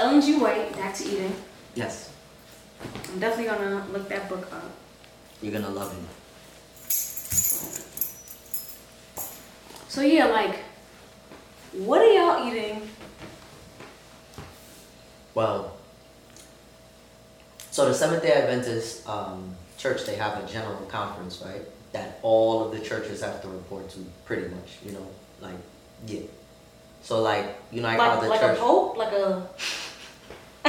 Ellen G. White, Back to Eden. Yes, I'm definitely gonna look that book up. you're gonna love it. So yeah, like, what are y'all eating? Well, so the Seventh Day Adventist um, church, they have a general conference, right? That all of the churches have to report to, pretty much. You know, like yeah. So like you know, like, Like, the like church. a pope, like a,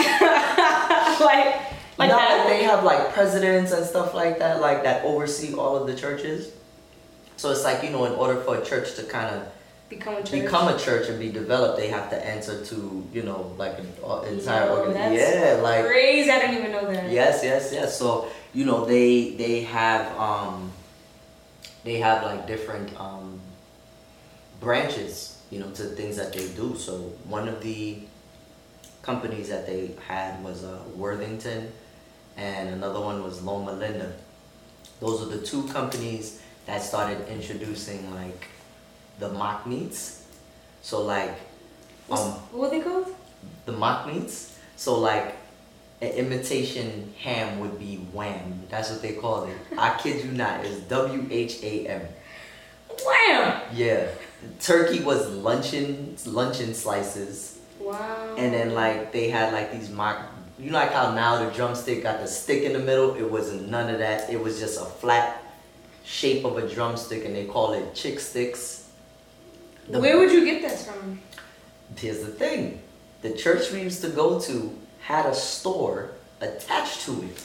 like, like that. they have like presidents and stuff like that, like that oversee all of the churches. So it's like you know, in order for a church to kind of become a church. become a church and be developed, they have to answer to you know like an entire Yo, organization. Yeah, like crazy. I didn't even know that. Yes, yes, yes. So you know they they have um they have like different um branches, you know, to things that they do. So one of the companies that they had was uh, Worthington, and another one was Loma Linda. Those are the two companies that started introducing like the mock meats. So like um what were they called? the mock meats. So like an imitation ham would be wham. That's what they call it. I kid you not. It's W H A M. Wham! Yeah. Turkey was luncheon luncheon slices, Wow. and then like they had like these mock. You like how now the drumstick got the stick in the middle. It wasn't none of that. It was just a flat shape of a drumstick, and they call it chick sticks. The- Where would you get this from? Here's the thing. The church we used to go to had a store attached to it.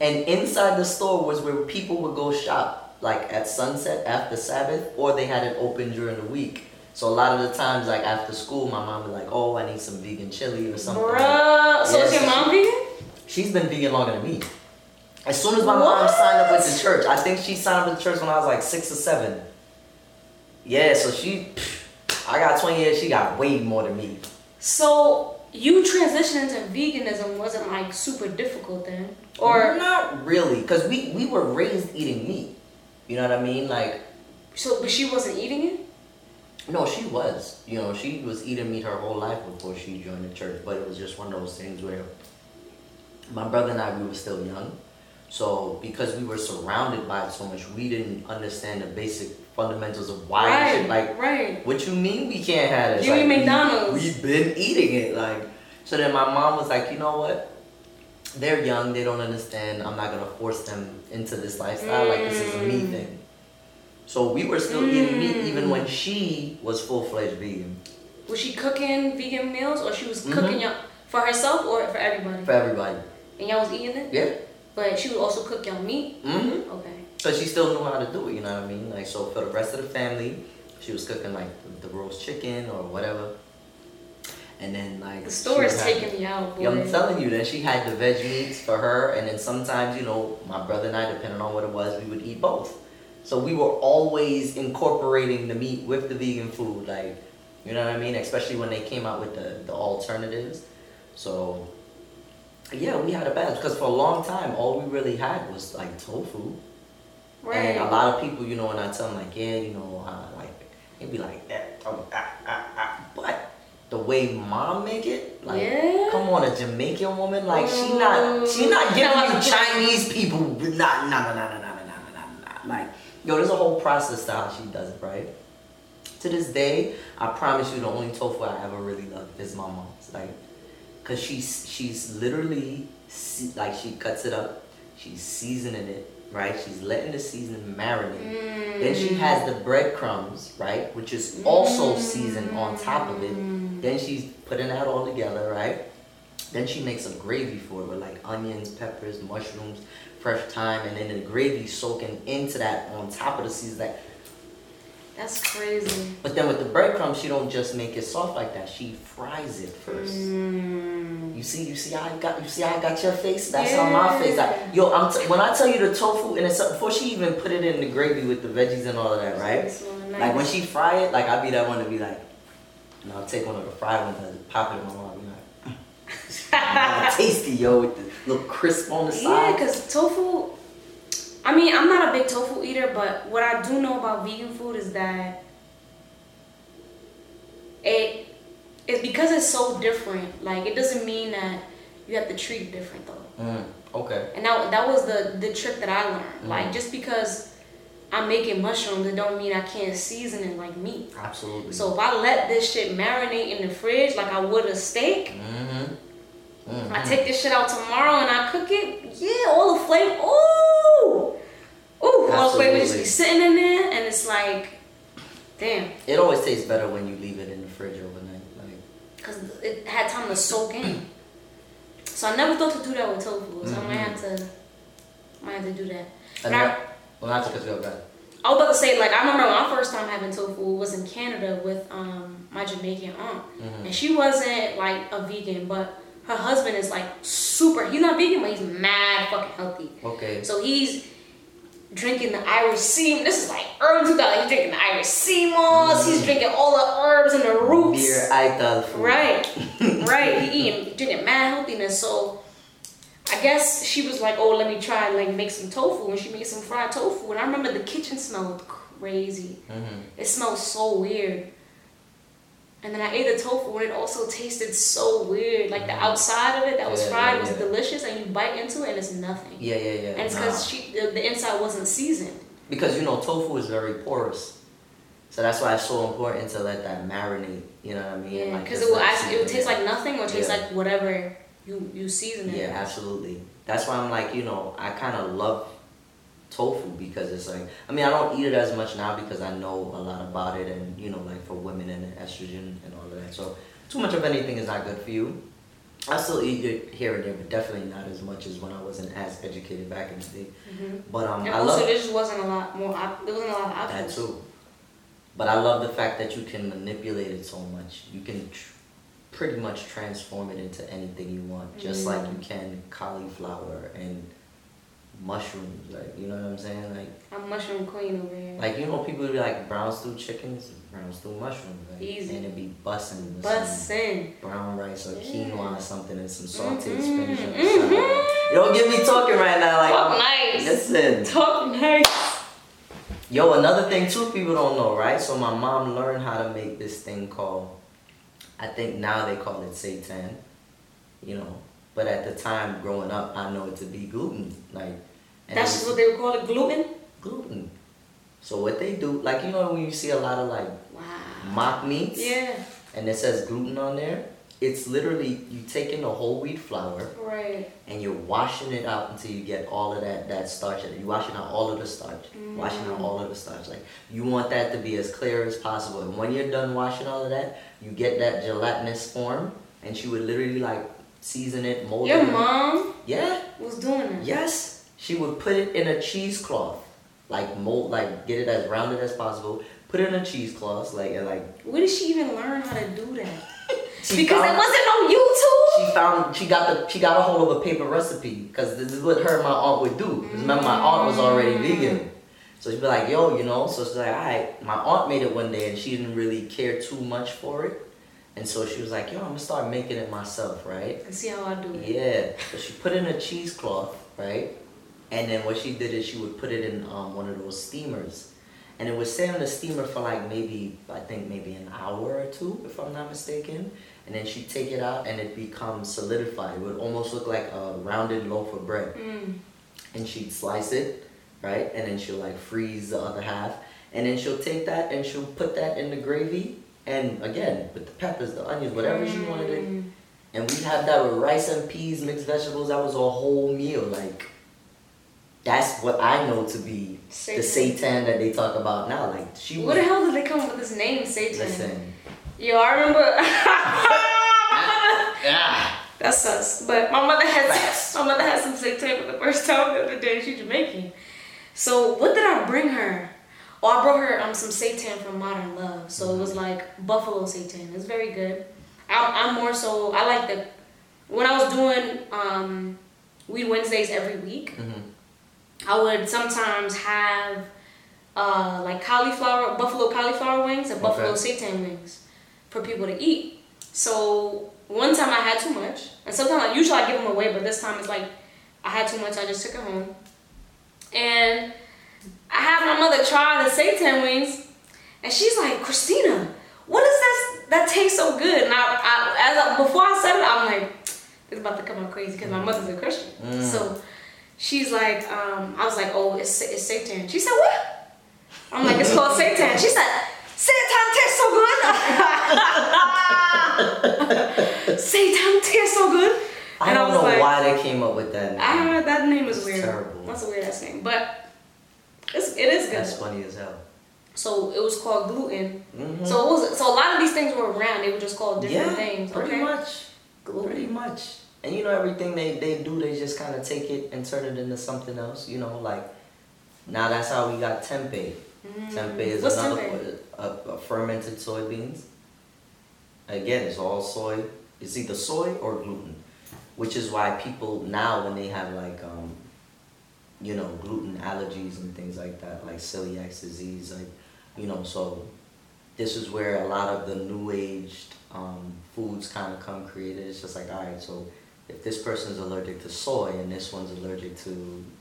And inside the store was where people would go shop, like at sunset after Sabbath, or they had it open during the week. So a lot of the times, like after school, my mom would like, oh, I need some vegan chili or something. Bruh. So is your mom vegan? She's been vegan longer than me. As soon as my mom signed up with the church, I think she signed up with the church when I was like six or seven. Yeah, so she, I got 20 years, she got way more than me. So you transitioning into veganism wasn't like super difficult then, or not really, because we, we were raised eating meat. You know what I mean? Like, so? But she wasn't eating it. No, she was. You know, she was eating meat her whole life before she joined the church, but it was just one of those things where my brother and I, we were still young. So because we were surrounded by it so much, we didn't understand the basic fundamentals of why we right. should like right. What you mean we can't have it. You eat we- McDonald's. We, have been eating it, like. So then my mom was like, you know what? They're young. They don't understand. I'm not gonna force them into this lifestyle. Like this is a me Mm. thing. So we were still eating meat Mm. even when she was full fledged vegan Was she cooking vegan meals, or she was Mhm. cooking y'all for herself or for everybody? for everybody. And y'all was eating it, Yeah. but she would also cook y'all meat. Mm-hmm. Okay. But she still knew how to do it. You know what I mean? Like so for the rest of the family, she was cooking like the roast chicken or whatever. And then like The store is taking me out, boy. Yeah, I'm telling you, then she had the veg meats for her, and then sometimes, you know, my brother and I, depending on what it was, we would eat both. So we were always incorporating the meat with the vegan food, like you know what I mean. Especially when they came out with the the alternatives. So yeah, we had a balance because for a long time, all we really had was like tofu. Right. And a lot of people, you know, when I tell them like, yeah, you know, I like it, it'd be like that. Oh, ah, ah, ah. But the way mom make it, like, yeah. come on, a Jamaican woman, like, mm. she not, she not mm. giving you Chinese people, not, nah, nah, nah, nah, nah yo, there's a whole process to how she does it, right? To this day, I promise you, the only tofu I ever really loved is my mom's, like, cause she's she's literally like she cuts it up, she's seasoning it, right? She's letting the seasoning marinate. Then she mm. has the breadcrumbs, right, which is also seasoned on top of it. Mm. Then she's putting that all together, right? Then she makes a gravy for it with like onions, peppers, mushrooms, fresh thyme, and then the gravy soaking into that on top of the season. Like, That's crazy. but then with the breadcrumbs, she don't just make it soft like that. She fries it first. Mm. You see, you see, I got, you see, I got your face. That's on my face. Like, Yeah. yo, I'm t- when I tell you the tofu, and it's before she even put it in the gravy with the veggies and all of that, right? One, Like when she fry it, like I'd be that one to be like, and I'll take one of the fried ones and pop it in my mouth. Tasty, yo, with the little crisp on the side. Yeah, because tofu. I mean, I'm not a big tofu eater, but what I do know about vegan food is that it it's because it's so different. Like it doesn't mean that you have to treat it different though. Mm, okay. And that that was the the trick that I learned. Mm. Like just because I'm making mushrooms, it don't mean I can't season it like meat. Absolutely. So if I let this shit marinate in the fridge like I would a steak, Mm-hmm. Mm-hmm. I take this shit out tomorrow and I cook it. Yeah, all the flavor. Ooh, ooh, all the flavor just be sitting in there, and it's like, damn, It always tastes better when you leave it in the fridge overnight. Like, because it had time to soak in. So I never thought to do that with tofu. So I might have to, might have to do that. and I, well, not you off. I was about to say, like, I remember my first time having tofu was in Canada with um my Jamaican aunt, Mhm. and she wasn't like a vegan, but her husband is like super. He's not vegan, but he's mad fucking healthy. Okay. So he's drinking the Irish sea. This is like early 2000. He's drinking the Irish sea moss. He's drinking all the herbs and the roots. Beer, ital food. Right, right. He eating, drinking mad healthiness. So I guess she was like, "Oh, let me try like make some tofu," and she made some fried tofu. And I remember the kitchen smelled crazy. Mm-hmm. It smelled so weird. And then I ate the tofu, and it also tasted so weird. Like the outside of it that was Yeah, fried yeah, was yeah. delicious, and you bite into it, and it's nothing. Yeah, yeah, yeah. And it's Nah. because she the, the inside wasn't seasoned. Because you know tofu is very porous, so that's why it's so important to let that marinate. You know what I mean? Yeah, because just it will let act- it will taste like nothing or taste like whatever you you season it. Yeah, absolutely. That's why I'm like, you know, I kind of love tofu because it's like, I mean, I don't eat it as much now because I know a lot about it and, you know, like for women and estrogen and all of that. So, too much of anything is not good for you. I still eat it here and there, but definitely not as much as when I wasn't as educated back in the day. Mhm. But um, And I also, love there just wasn't a lot more. Op- there wasn't a lot of that too. But I love the fact that you can manipulate it so much. You can tr- pretty much transform it into anything you want, just like you can cauliflower and mushrooms. Like you know what I'm saying? Like I'm mushroom queen over here. like you know people be like brown stew chickens, brown stew mushrooms, like, Easy. and it be bussin' with some Bussin'. brown rice or Yeah. quinoa or something and some sauteed Mhm, spinach. mhm. side. You don't get me talking right now. Like Talk I'm- nice. listen. Talk nice. Yo, another thing too, people don't know, right? So my mom learned how to make this thing called, I think now they call it seitan, you know. But at the time, growing up, I know it to be gluten, like. And That's just what they would call it, gluten. gluten. So what they do, like you know, when you see a lot of like Wow. mock meats, Yeah. and it says gluten on there, it's literally you taking the whole wheat flour Right. and you're washing it out until you get all of that that starch. You washing out all of the starch, mm. washing out all of the starch. Like you want that to be as clear as possible. And when you're done washing all of that, you get that gelatinous form, and she would literally like season it, mold Your it. Your mom Yeah. was doing it. Yes. She would put it in a cheesecloth, like mold, like get it as rounded as possible. Put it in a cheesecloth, like and like. Where did she even learn how to do that? Because found- it wasn't on YouTube. she found she got the she got a hold of a paper recipe because this is what her and my aunt would do. Remember, my aunt was already mm. vegan, so she'd be like, "Yo, you know." So she's like, "All right." My aunt made it one day, and she didn't really care too much for it, and so she was like, "Yo, I'm gonna start making it myself, right?" And see how I do it. Yeah. So she put in a cheesecloth, right? And then what she did is she would put it in um, one of those steamers. And it would stay on the steamer for like maybe, I think maybe an hour or two, if I'm not mistaken. And then she'd take it out and it becomes solidified. It would almost look like a rounded loaf of bread. Mm. And she'd slice it, right? And then she'll like freeze the other half. And then she'll take that and she'll put that in the gravy. And again, with the peppers, the onions, whatever she wanted it. Mm. And we'd have that with rice and peas, mixed vegetables. That was a whole meal. Like, that's what I know to be the Seitan. seitan that they talk about now. Like, she was. the hell did they come up with this name, Satan? Listen. Yo, I remember. Yeah. That's us. But my mother had my mother had some seitan for the first time the other day. She's Jamaican. So what did I bring her? Oh, I brought her um some seitan from Modern Love. So it was like buffalo seitan. It's very good. I'm, I'm more so I like the when I was doing um Weed Wednesdays every week. Mhm. I would sometimes have uh, like cauliflower, buffalo cauliflower wings and buffalo Okay. seitan wings for people to eat. So one time I had too much, and sometimes like, usually I give them away, but this time it's like I had too much. I just took it home, and I had my mother try the seitan wings, and she's like, Christina, what is that? that tastes so good. And I, I as I, before I said it, I'm like, it's about to come out crazy because my mother's a Christian. Mm. So she's like, um, I was like, oh, it's it's seitan. She said what? I'm like, it's called Satan. She said, Satan tastes so good. Satan tastes so good. I And don't was know like, why they came up with that. Name. I don't know. That name is It's weird. terrible. That's a weird ass name, but it's it is good. That's funny as hell. So it was called gluten. Mhm. So it was so a lot of these things were around. They were just called different yeah, things. pretty okay? much. Gluten. Pretty much. And you know everything they, they do, they just kind of take it and turn it into something else. You know, like now that's how we got tempeh. Tempeh is Mm. What's another tempeh? a, a fermented soybeans. Again, it's all soy. It's either soy or gluten, which is why people now when they have like um, you know, gluten allergies and things like that, like celiac disease, like you know, so this is where a lot of the new aged um, foods kind of come created. It's just like, all right, so if this person's allergic to soy and this one's allergic to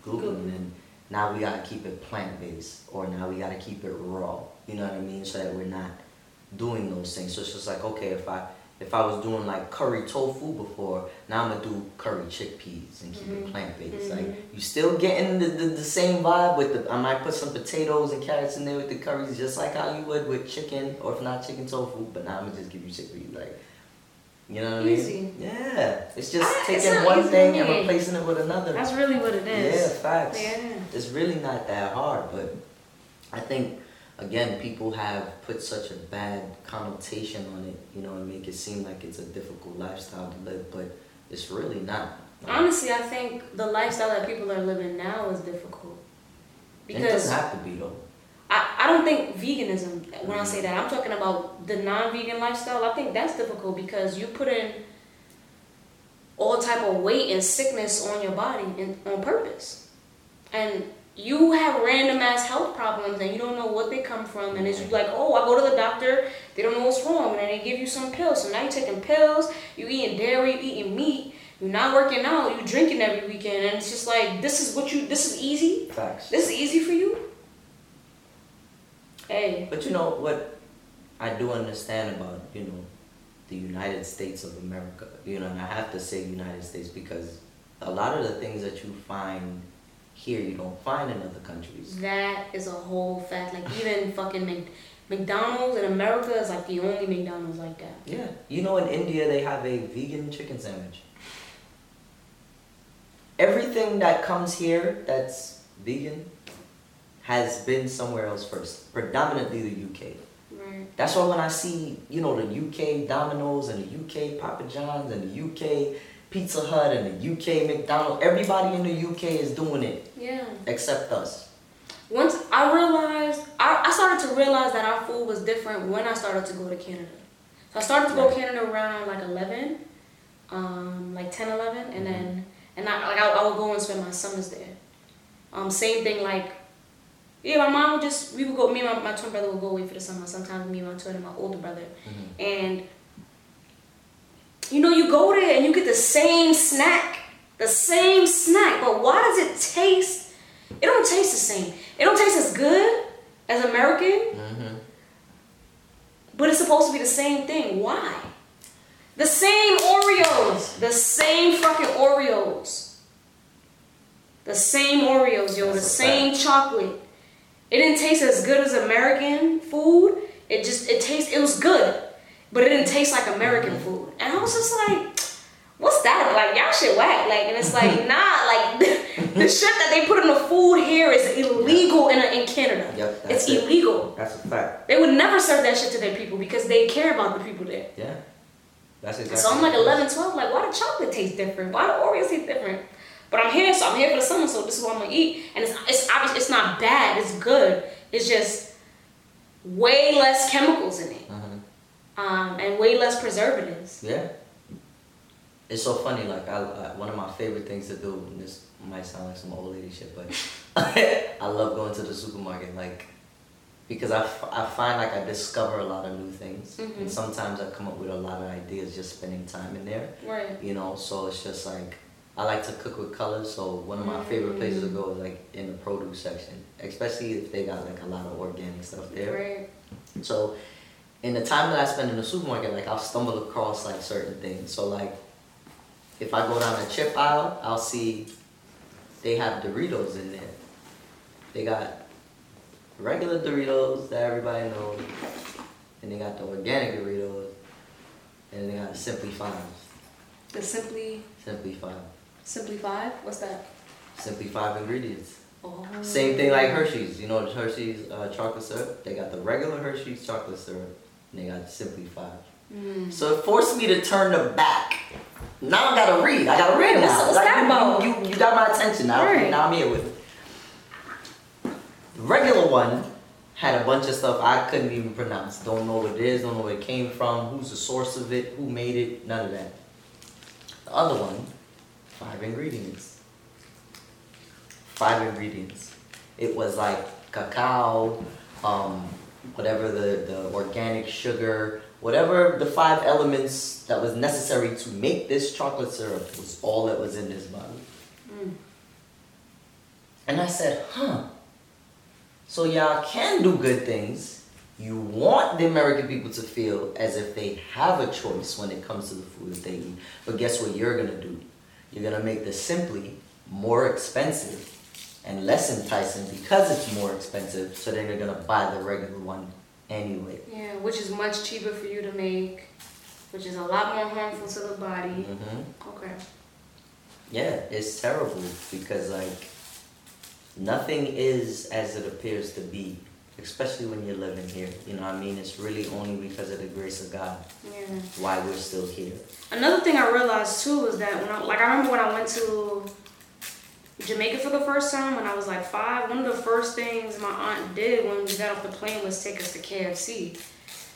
gluten, Gluten. then now we gotta keep it plant based, or now we gotta keep it raw. You know what I mean? So that we're not doing those things. So it's just like, okay, if I if I was doing like curry tofu before, now I'm gonna do curry chickpeas and keep it Mhm. plant based. Mhm. Like you still getting the, the, the same vibe with the. I might put some potatoes and carrots in there with the curries, just like how you would with chicken, or if not chicken tofu. But now I'm gonna just give you chickpeas, like. You know what Easy. I mean? Yeah, it's just it's taking not one thing and replacing it with another. That's really what it is. Yeah, facts. Yeah. It's really not that hard, but I think again people have put such a bad connotation on it, you know, and make it seem like it's a difficult lifestyle to live, but it's really not. Like, Honestly, I think the lifestyle that people are living now is difficult. it Because doesn't have to be though. I, I don't think veganism, when I say that, I'm talking about the non vegan lifestyle. I think that's difficult because you put in all type of weight and sickness on your body in, on purpose. And you have random ass health problems and you don't know what they come from. And it's like, oh, I go to the doctor, they don't know what's wrong. And then they give you some pills. So now you're taking pills, You're eating dairy, You're eating meat, you're not working out, You're drinking every weekend. And it's just like, this is what you, this is easy? Facts. This is easy for you? Hey. But you know what I do understand about, you know, the United States of America. You know, and I have to say United States because a lot of the things that you find here you don't find in other countries. That is a whole fact. Like even fucking Mc, McDonald's in America is like the only McDonald's like that. Yeah. You know in India they have a vegan chicken sandwich. Everything that comes here that's vegan has been somewhere else first. Predominantly the UK. Right. That's why when I see, you know, the UK Domino's and the UK Papa John's and the UK Pizza Hut and the UK McDonald's, everybody in the UK is doing it Yeah. except us. Once I realized, I, I started to realize that our food was different when I started to go to Canada. So I started to go Right. Canada around like 11, um, like 10, 11, and then, and I, like I, I would go and spend my summers there. Um, same thing like, yeah, my mom would just, we would go, me and my, my twin brother would go away for the summer. Sometimes me and my twin and my older brother. And, you know, you go there and you get the same snack, the same snack, but why does it taste, it don't taste the same. It don't taste as good as American, Mm-hmm. but it's supposed to be the same thing. Why? The same Oreos. The same fucking Oreos. The same Oreos, yo. That's the same chocolate. It didn't taste as good as American food. It just it tastes it was good, but it didn't taste like American Mm-hmm. food. And I was just like, what's that? Like y'all shit whack. Like and it's like nah. Like the shit that they put in the food here is illegal in in Canada. Yep, it's it. illegal. That's a fact. They would never serve that shit to their people because they care about the people there. Yeah. That's exactly. So I'm like 11, 12, like, why the chocolate taste different? Why the Oreos taste different? But I'm here, so I'm here for the summer, so this is what I'm gonna eat. And it's it's obvious it's not bad, it's good. It's just way less chemicals in it. Mhm. Um, and way less preservatives. Yeah. It's so funny. Like I, I, one of my favorite things to do. And this might sound like some old lady shit, but I love going to the supermarket. Like because I, f- I find like I discover a lot of new things, Mhm. and sometimes I come up with a lot of ideas just spending time in there. Right. You know, so it's just like I like to cook with colors. So one of my favorite places to go is like in the produce section, especially if they got like a lot of organic stuff there. Right. So in the time that I spend in the supermarket, like I'll stumble across like certain things. So like, if I go down the chip aisle, I'll see they have Doritos in there. They got regular Doritos that everybody knows, and they got the organic Doritos, and they got Simply Fives. The Simply Simply Five. Simply Five? What's that? Simply Five ingredients. Oh. Same thing like Hershey's. You know Hershey's uh, chocolate syrup. They got the regular Hershey's chocolate syrup, and they got Simply Five. Mm. So it forced me to turn the back. Now I gotta read. I gotta read now. What's Like, that you- about? You, you, got my attention now. Right. Now I'm here with it. The regular one had a bunch of stuff I couldn't even pronounce. Don't know what it is. Don't know where it came from. Who's the source of it? Who made it? None of that. The other one, five ingredients. Five ingredients. It was like cacao, um, whatever the, the organic sugar, whatever the five elements that was necessary to make this chocolate syrup was all that was in this bottle. Mm. And I said, huh. So y'all can do good things. You want the American people to feel as if they have a choice when it comes to the food that they eat. But guess what you're gonna do? You're gonna make the simply more expensive and less enticing because it's more expensive. So then you're gonna buy the regular one anyway. Yeah, which is much cheaper for you to make, which is a lot more harmful to the body. hmm Okay. Yeah, it's terrible because like nothing is as it appears to be, especially when you're living here. You know what I mean? It's really only because of the grace of God Yeah. why we're still here. Another thing I realized too is that when I like I remember when I went to Jamaica for the first time when I was like five, one of the first things my aunt did when we got off the plane was take us to KFC.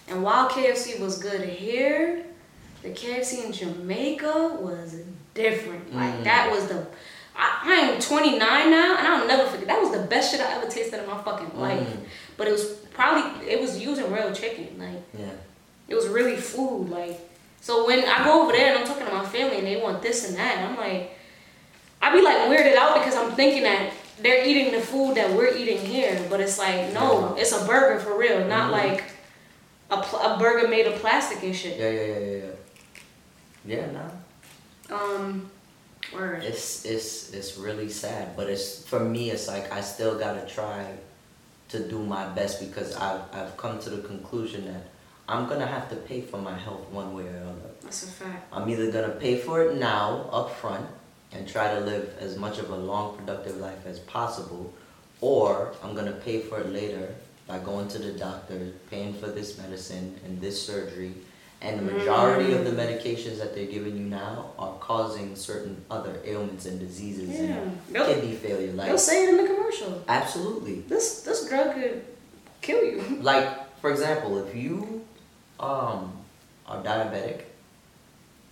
And while KFC was good here, the KFC in Jamaica was different. Like Mm. that was the I, I am 29 now and I'll never forget that was the best shit I ever tasted in my fucking life. Mm. But it was probably it was using real chicken. Like Yeah. it was really food. Like, so when I go over there and I'm talking to my family and they want this and that, I'm like, I be like weirded out because I'm thinking that they're eating the food that we're eating here, but it's like, no, Yeah. it's a burger for real, not Mhm. like a, pl- a burger made of plastic and shit. Yeah, yeah, yeah, yeah, yeah. Yeah, nah. Um, word. It's it's it's really sad, but it's for me. It's like I still gotta try to do my best because I've I've come to the conclusion that I'm gonna have to pay for my health one way or another. That's a fact. I'm either gonna pay for it now up front and try to live as much of a long productive life as possible, or I'm gonna pay for it later by going to the doctor, paying for this medicine and this surgery. And the majority of the medications that they're giving you now are causing certain other ailments and diseases Yeah. and They'll, kidney failure. Like they'll say it in the commercial. absolutely. This this drug could kill you. Like for example, if you um, are diabetic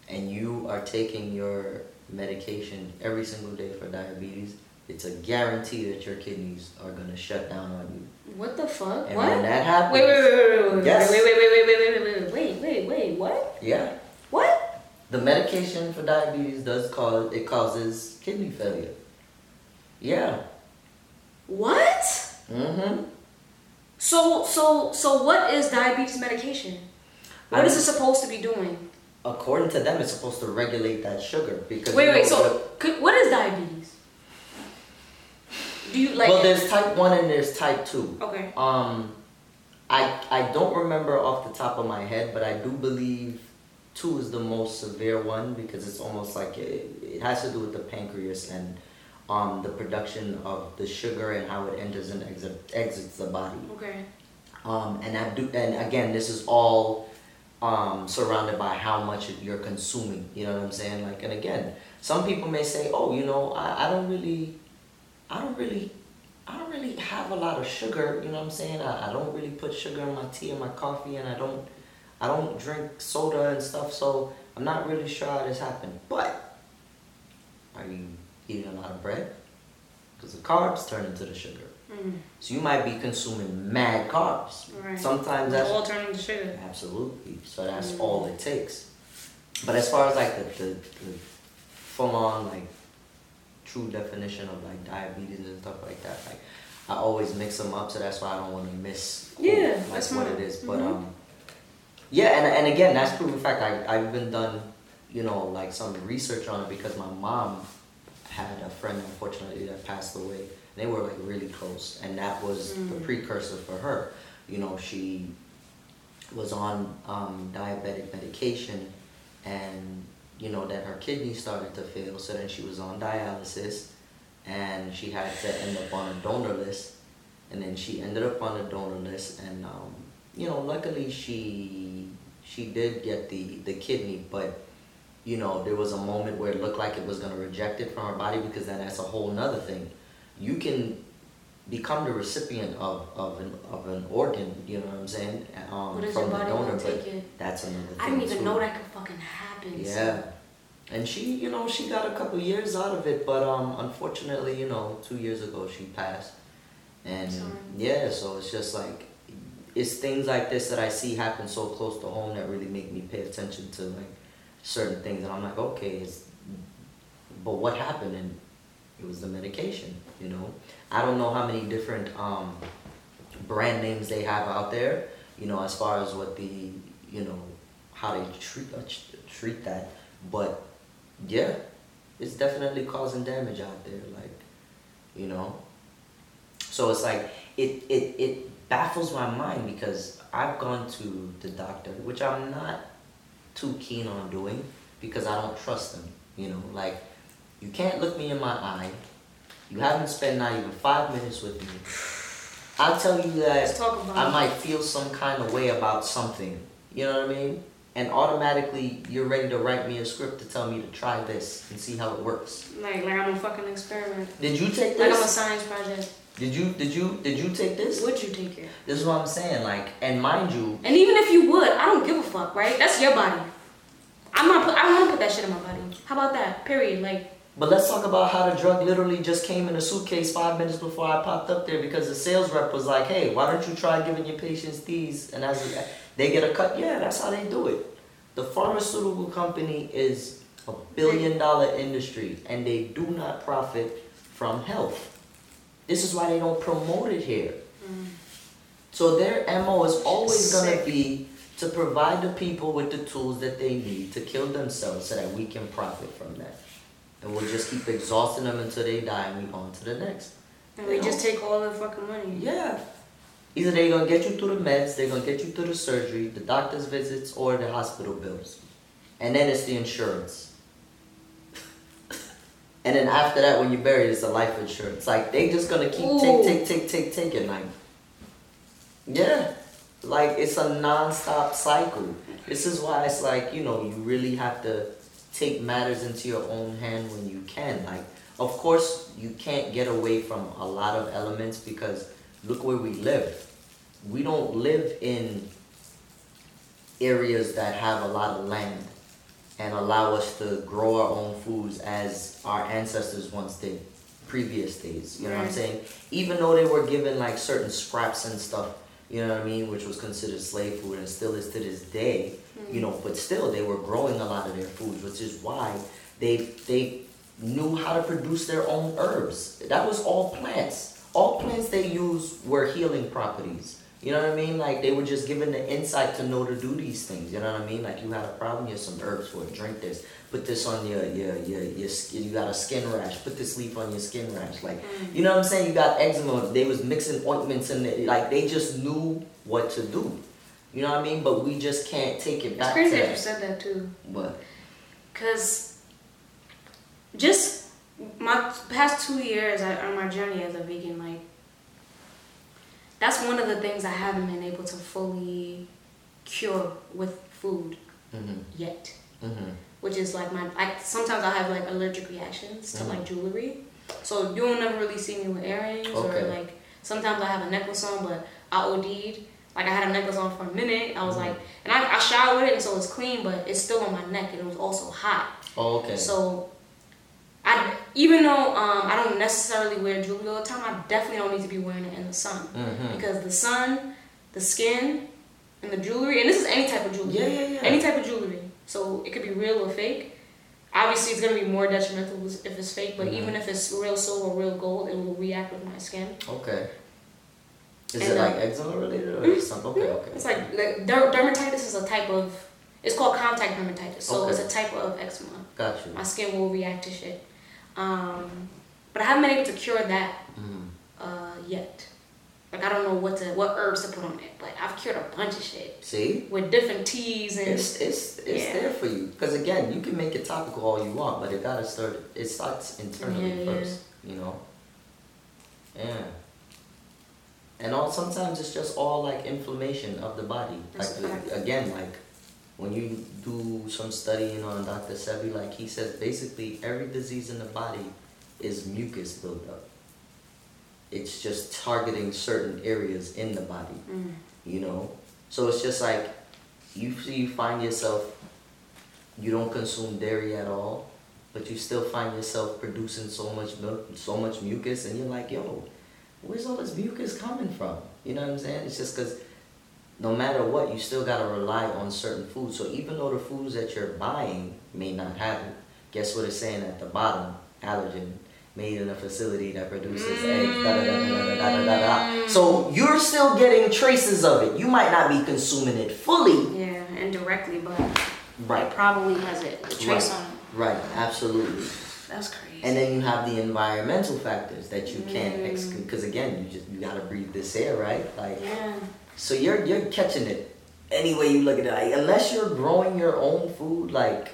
and you are taking your medication every single day for diabetes, it's a guarantee that your kidneys are gonna shut down on you. What the fuck? And what? when that happens, Wait, wait, wait, wait, wait, wait, Yes. wait, wait, wait, wait, wait, wait, wait, wait, wait, wait, what? yeah, What? the medication for diabetes does cause it causes kidney failure. Yeah. What? Mm-hmm. So, so, so, what is diabetes medication? What is it supposed to be doing? According to them, it's supposed to regulate that sugar because Wait, wait. So, could, what is diabetes? Do you like? well, there's type one and there's type two. okay. Um, I I don't remember off the top of my head, but I do believe two is the most severe one because it's almost like it, it has to do with the pancreas and um the production of the sugar and how it enters and exit, exits the body. Okay. Um, and I do, and again, this is all um, surrounded by how much you're consuming. You know what I'm saying? Like, and again, some people may say, "Oh, you know, I, I don't really, I don't really, I don't really have a lot of sugar." You know what I'm saying? I, I don't really put sugar in my tea and my coffee, and I don't, I don't drink soda and stuff. So I'm not really sure how this happened. But are you eating a lot of bread? Because the carbs turn into the sugar. Mm, So you might be consuming mad carbs. right. Sometimes that's all turning to sugar. absolutely. So that's Mm. all it takes. But as far as like the, the, the full on like true definition of like diabetes and stuff like that, like I always mix them up. So that's why I don't want to miss Yeah, like that's what it is. But Mhm. um, Yeah, and, and again, that's proven fact. I I've been done, you know, like some research on it because my mom had a friend unfortunately that passed away. They were like really close, and that was mm. the precursor for her. You know, she was on um, diabetic medication, and you know that her kidney started to fail. So then she was on dialysis, and she had to end up on a donor list, and then she ended up on a donor list, and um, you know, luckily she she did get the the kidney, but you know, there was a moment where it looked like it was gonna reject it from her body because then that's a whole nother thing. You can become the recipient of, of an of an organ, you know what I'm saying? Um, from the donor, but that's another thing. I didn't even too. know that could fucking happen. Yeah. So. And she, you know, she got a couple years out of it, but um unfortunately, you know, two years ago she passed. And Sorry. yeah, so it's just like it's things like this that I see happen so close to home that really make me pay attention to like certain things and I'm like, okay, it's, but what happened? And it was the medication, you know. I don't know how many different um, brand names they have out there, you know, as far as what the, you know, how they treat uh, treat that. But yeah, it's definitely causing damage out there, like, you know. So it's like it it it baffles my mind because I've gone to the doctor, which I'm not too keen on doing because I don't trust them. You know, like you can't look me in my eye. You haven't spent not even five minutes with me. I'll tell you that I it. might feel some kind of way about something. You know what I mean? And automatically you're ready to write me a script to tell me to try this and see how it works. Like like I'm a fucking experiment. Did you take this? Like I'm a science project. Did you did you did you take this? Would you take it? This is what I'm saying, like, and mind you. And even if you would, I don't give a fuck, right? That's your body. I'm not. Put, I don't want to put that shit in my body. How about that? Period. Like. But let's talk about how the drug literally just came in a suitcase five minutes before I popped up there because the sales rep was like, "Hey, why don't you try giving your patients these?" And as they get a cut, yeah, that's how they do it. The pharmaceutical company is a billion dollar industry and they do not profit from health. This is why they don't promote it here. Mm. So their MO is always going to be to provide the people with the tools that they need to kill themselves so that we can profit from that. And we'll just keep exhausting them until they die and we go on to the next. And we just take all the fucking money. Yeah. Either they're gonna get you through the meds, they're gonna get you through the surgery, the doctor's visits, or the hospital bills. And then it's the insurance. and then after that, when you're buried, it's the life insurance. Like they just gonna keep Ooh. take, take, take, take, taking like. Yeah. Like it's a non-stop cycle. This is why it's like, you know, you really have to take matters into your own hand when you can. Like, of course, you can't get away from a lot of elements because look where we live. We don't live in areas that have a lot of land and allow us to grow our own foods as our ancestors once did previous days. You know right. what I'm saying? Even though they were given like certain scraps and stuff you know what I mean, which was considered slave food and still is to this day, mm-hmm. you know, but still they were growing a lot of their foods, which is why they they knew how to produce their own herbs. That was all plants. All plants they used were healing properties. You know what I mean? Like they were just given the insight to know to do these things. You know what I mean? Like you had a problem, you here's some herbs for it. Drink this. Put this on your your your your skin. You got a skin rash. Put this leaf on your skin rash. Like mm. you know what I'm saying? You got eczema. They was mixing ointments and like they just knew what to do. You know what I mean? But we just can't take it back. It's crazy that you said that too. What? Cause just my past two years on my journey as a vegan, like that's one of the things I haven't been able to fully cure with food mm-hmm. yet. Mm-hmm. Which is like my, I, sometimes I have like allergic reactions to mm-hmm. like jewelry. So you'll never really see me with earrings okay. or like sometimes I have a necklace on, but I OD'd. Like I had a necklace on for a minute. I was mm-hmm. like, and I, I showered with it, and so it's clean, but it's still on my neck, and it was also hot. Oh, okay. So I even though um, I don't necessarily wear jewelry all the time, I definitely don't need to be wearing it in the sun mm-hmm. because the sun, the skin, and the jewelry, and this is any type of jewelry. Yeah, yeah, yeah. Any type of jewelry. So it could be real or fake. Obviously, it's gonna be more detrimental if it's fake, but mm-hmm. even if it's real silver or real gold, it will react with my skin. Okay. Is And, it like eczema related or something? Okay, okay. It's like, like der- dermatitis is a type of. It's called contact dermatitis, so Okay. it's a type of eczema. Got you. My skin will react to shit. Um, but I haven't been able to cure that Mm. uh, yet. Like I don't know what to what herbs to put on it, but I've cured a bunch of shit See? with different teas and It's it's it's Yeah. For you because again, you can make it topical all you want, but it gotta start. It starts internally Yeah, yeah. first, you know. Yeah. And all sometimes it's just all like inflammation of the body. That's like fact. again, like when you do some studying on Dr. Sebi, like he says, basically every disease in the body is mucus buildup. It's just targeting certain areas in the body Mm. you know so it's just like you you find yourself you don't consume dairy at all, but you still find yourself producing so much milk, so much mucus, and you're like, yo, where's all this mucus coming from? You know what I'm saying? It's just because no matter what, you still gotta rely on certain foods. So even though the foods that you're buying may not have it, guess what it's saying at the bottom? Allergen made in a facility that produces eggs. Da, da, da, da, da, da, da, da. So you're still getting traces of it. You might not be consuming it fully. Yeah, indirectly, but right it probably has it a trace Right. on it. right absolutely That's crazy. and then you have the environmental factors that you can't Mm. exclude because again you just you got to breathe this air right like yeah, So you're you're catching it any way you look at it. Like, unless you're growing your own food, like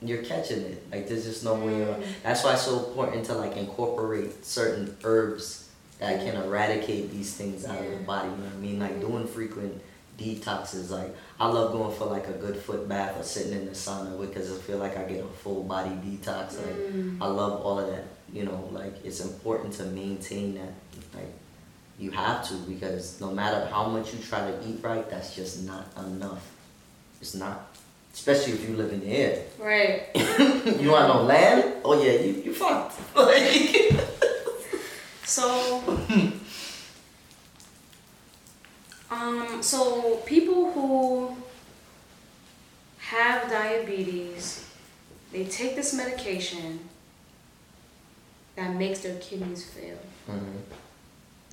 you're catching it. Like there's just no way. around- Mm. That's why it's so important to like incorporate certain herbs that can Mm. eradicate these things out of the body. You know what I mean? Like Mm. doing frequent detoxes. Like I love going for like a good foot bath or sitting in the sauna because I feel like I get a full body detox. Like Mm. I love all of that. You know, like it's important to maintain that. Like you have to because no matter how much you try to eat right, that's just not enough. It's not. Especially if you live in the air. right. you want no land? Oh yeah, you you fucked. Like, So, um, so people who have diabetes, they take this medication that makes their kidneys fail mhm.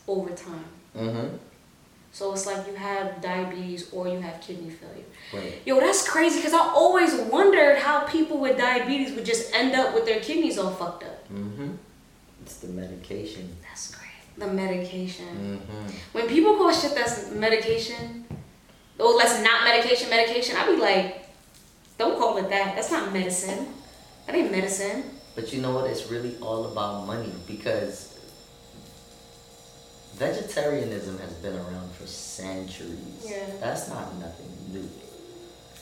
over time. Mhm. So it's like you have diabetes or you have kidney failure. Right. Yo, that's crazy because I always wondered how people with diabetes would just end up with their kidneys all fucked up. Mhm. It's the medication. That's great. The medication. Mhm. When people call shit that's medication, or that's not medication, medication, I be like, don't call it that. That's not medicine. That ain't medicine. But you know what? It's really all about money because vegetarianism has been around for centuries. Yeah. That's not nothing new.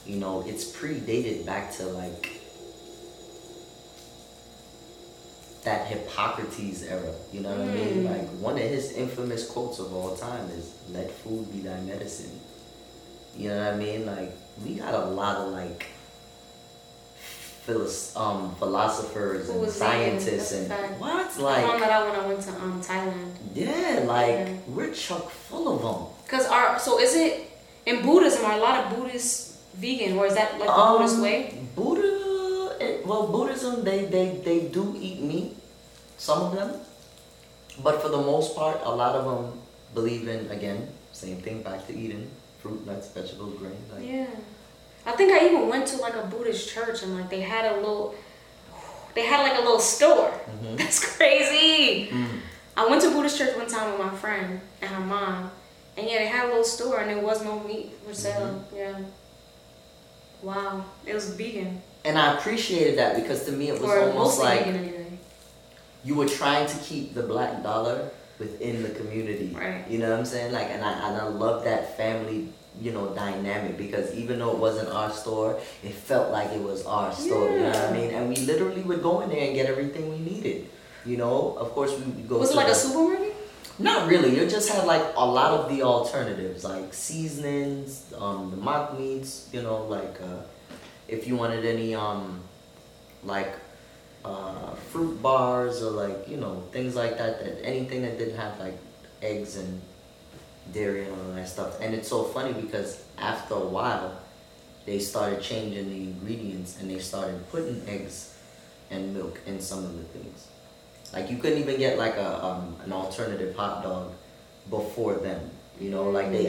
You know, it's predated back to like that Hippocrates era. You know what I mean? Mm. Like one of his infamous quotes of all time is "Let food be thy medicine." You know what I mean? Like we got a lot of like philos- um, philosophers and scientists and fact. what I found like that out when I went to um, Thailand. yeah, like Yeah. we're chock full of them. Cause our so is it in Buddhism? Are a lot of Buddhists vegan, or is that like the Um, Buddhist way? Buddha, well, Buddhism, they, they, they do eat meat, some of them. But for the most part, a lot of them believe in, again, same thing, back to eating fruit, nuts, vegetables, grains. Like, Yeah, I think I even went to like a Buddhist church and like they had a little, they had like a little store. Mhm. That's crazy. Mm. I went to Buddhist church one time with my friend and her mom, and yeah, they had a little store and there was no meat for sale. Mm-hmm. Yeah. Wow, it was vegan, And I appreciated that because to me it was or almost like vegan you were trying to keep the black dollar within the community. Right. You know what I'm saying? Like, and I and I love that family, you know, dynamic because even though it wasn't our store, it felt like it was our store. yeah. You know what I mean? And we literally would go in there and get everything we needed. You know, of course we would go. Was it like a supermarket? Not really. You just had like a lot of the alternatives, like seasonings, um, the mock meats. You know, like uh, if you wanted any um, like uh, fruit bars or like you know things like that. That anything that didn't have like eggs and dairy and all that stuff. And it's so funny because after a while, they started changing the ingredients and they started putting eggs and milk in some of the things. Like you couldn't even get like a um, an alternative hot dog before them. You know, like they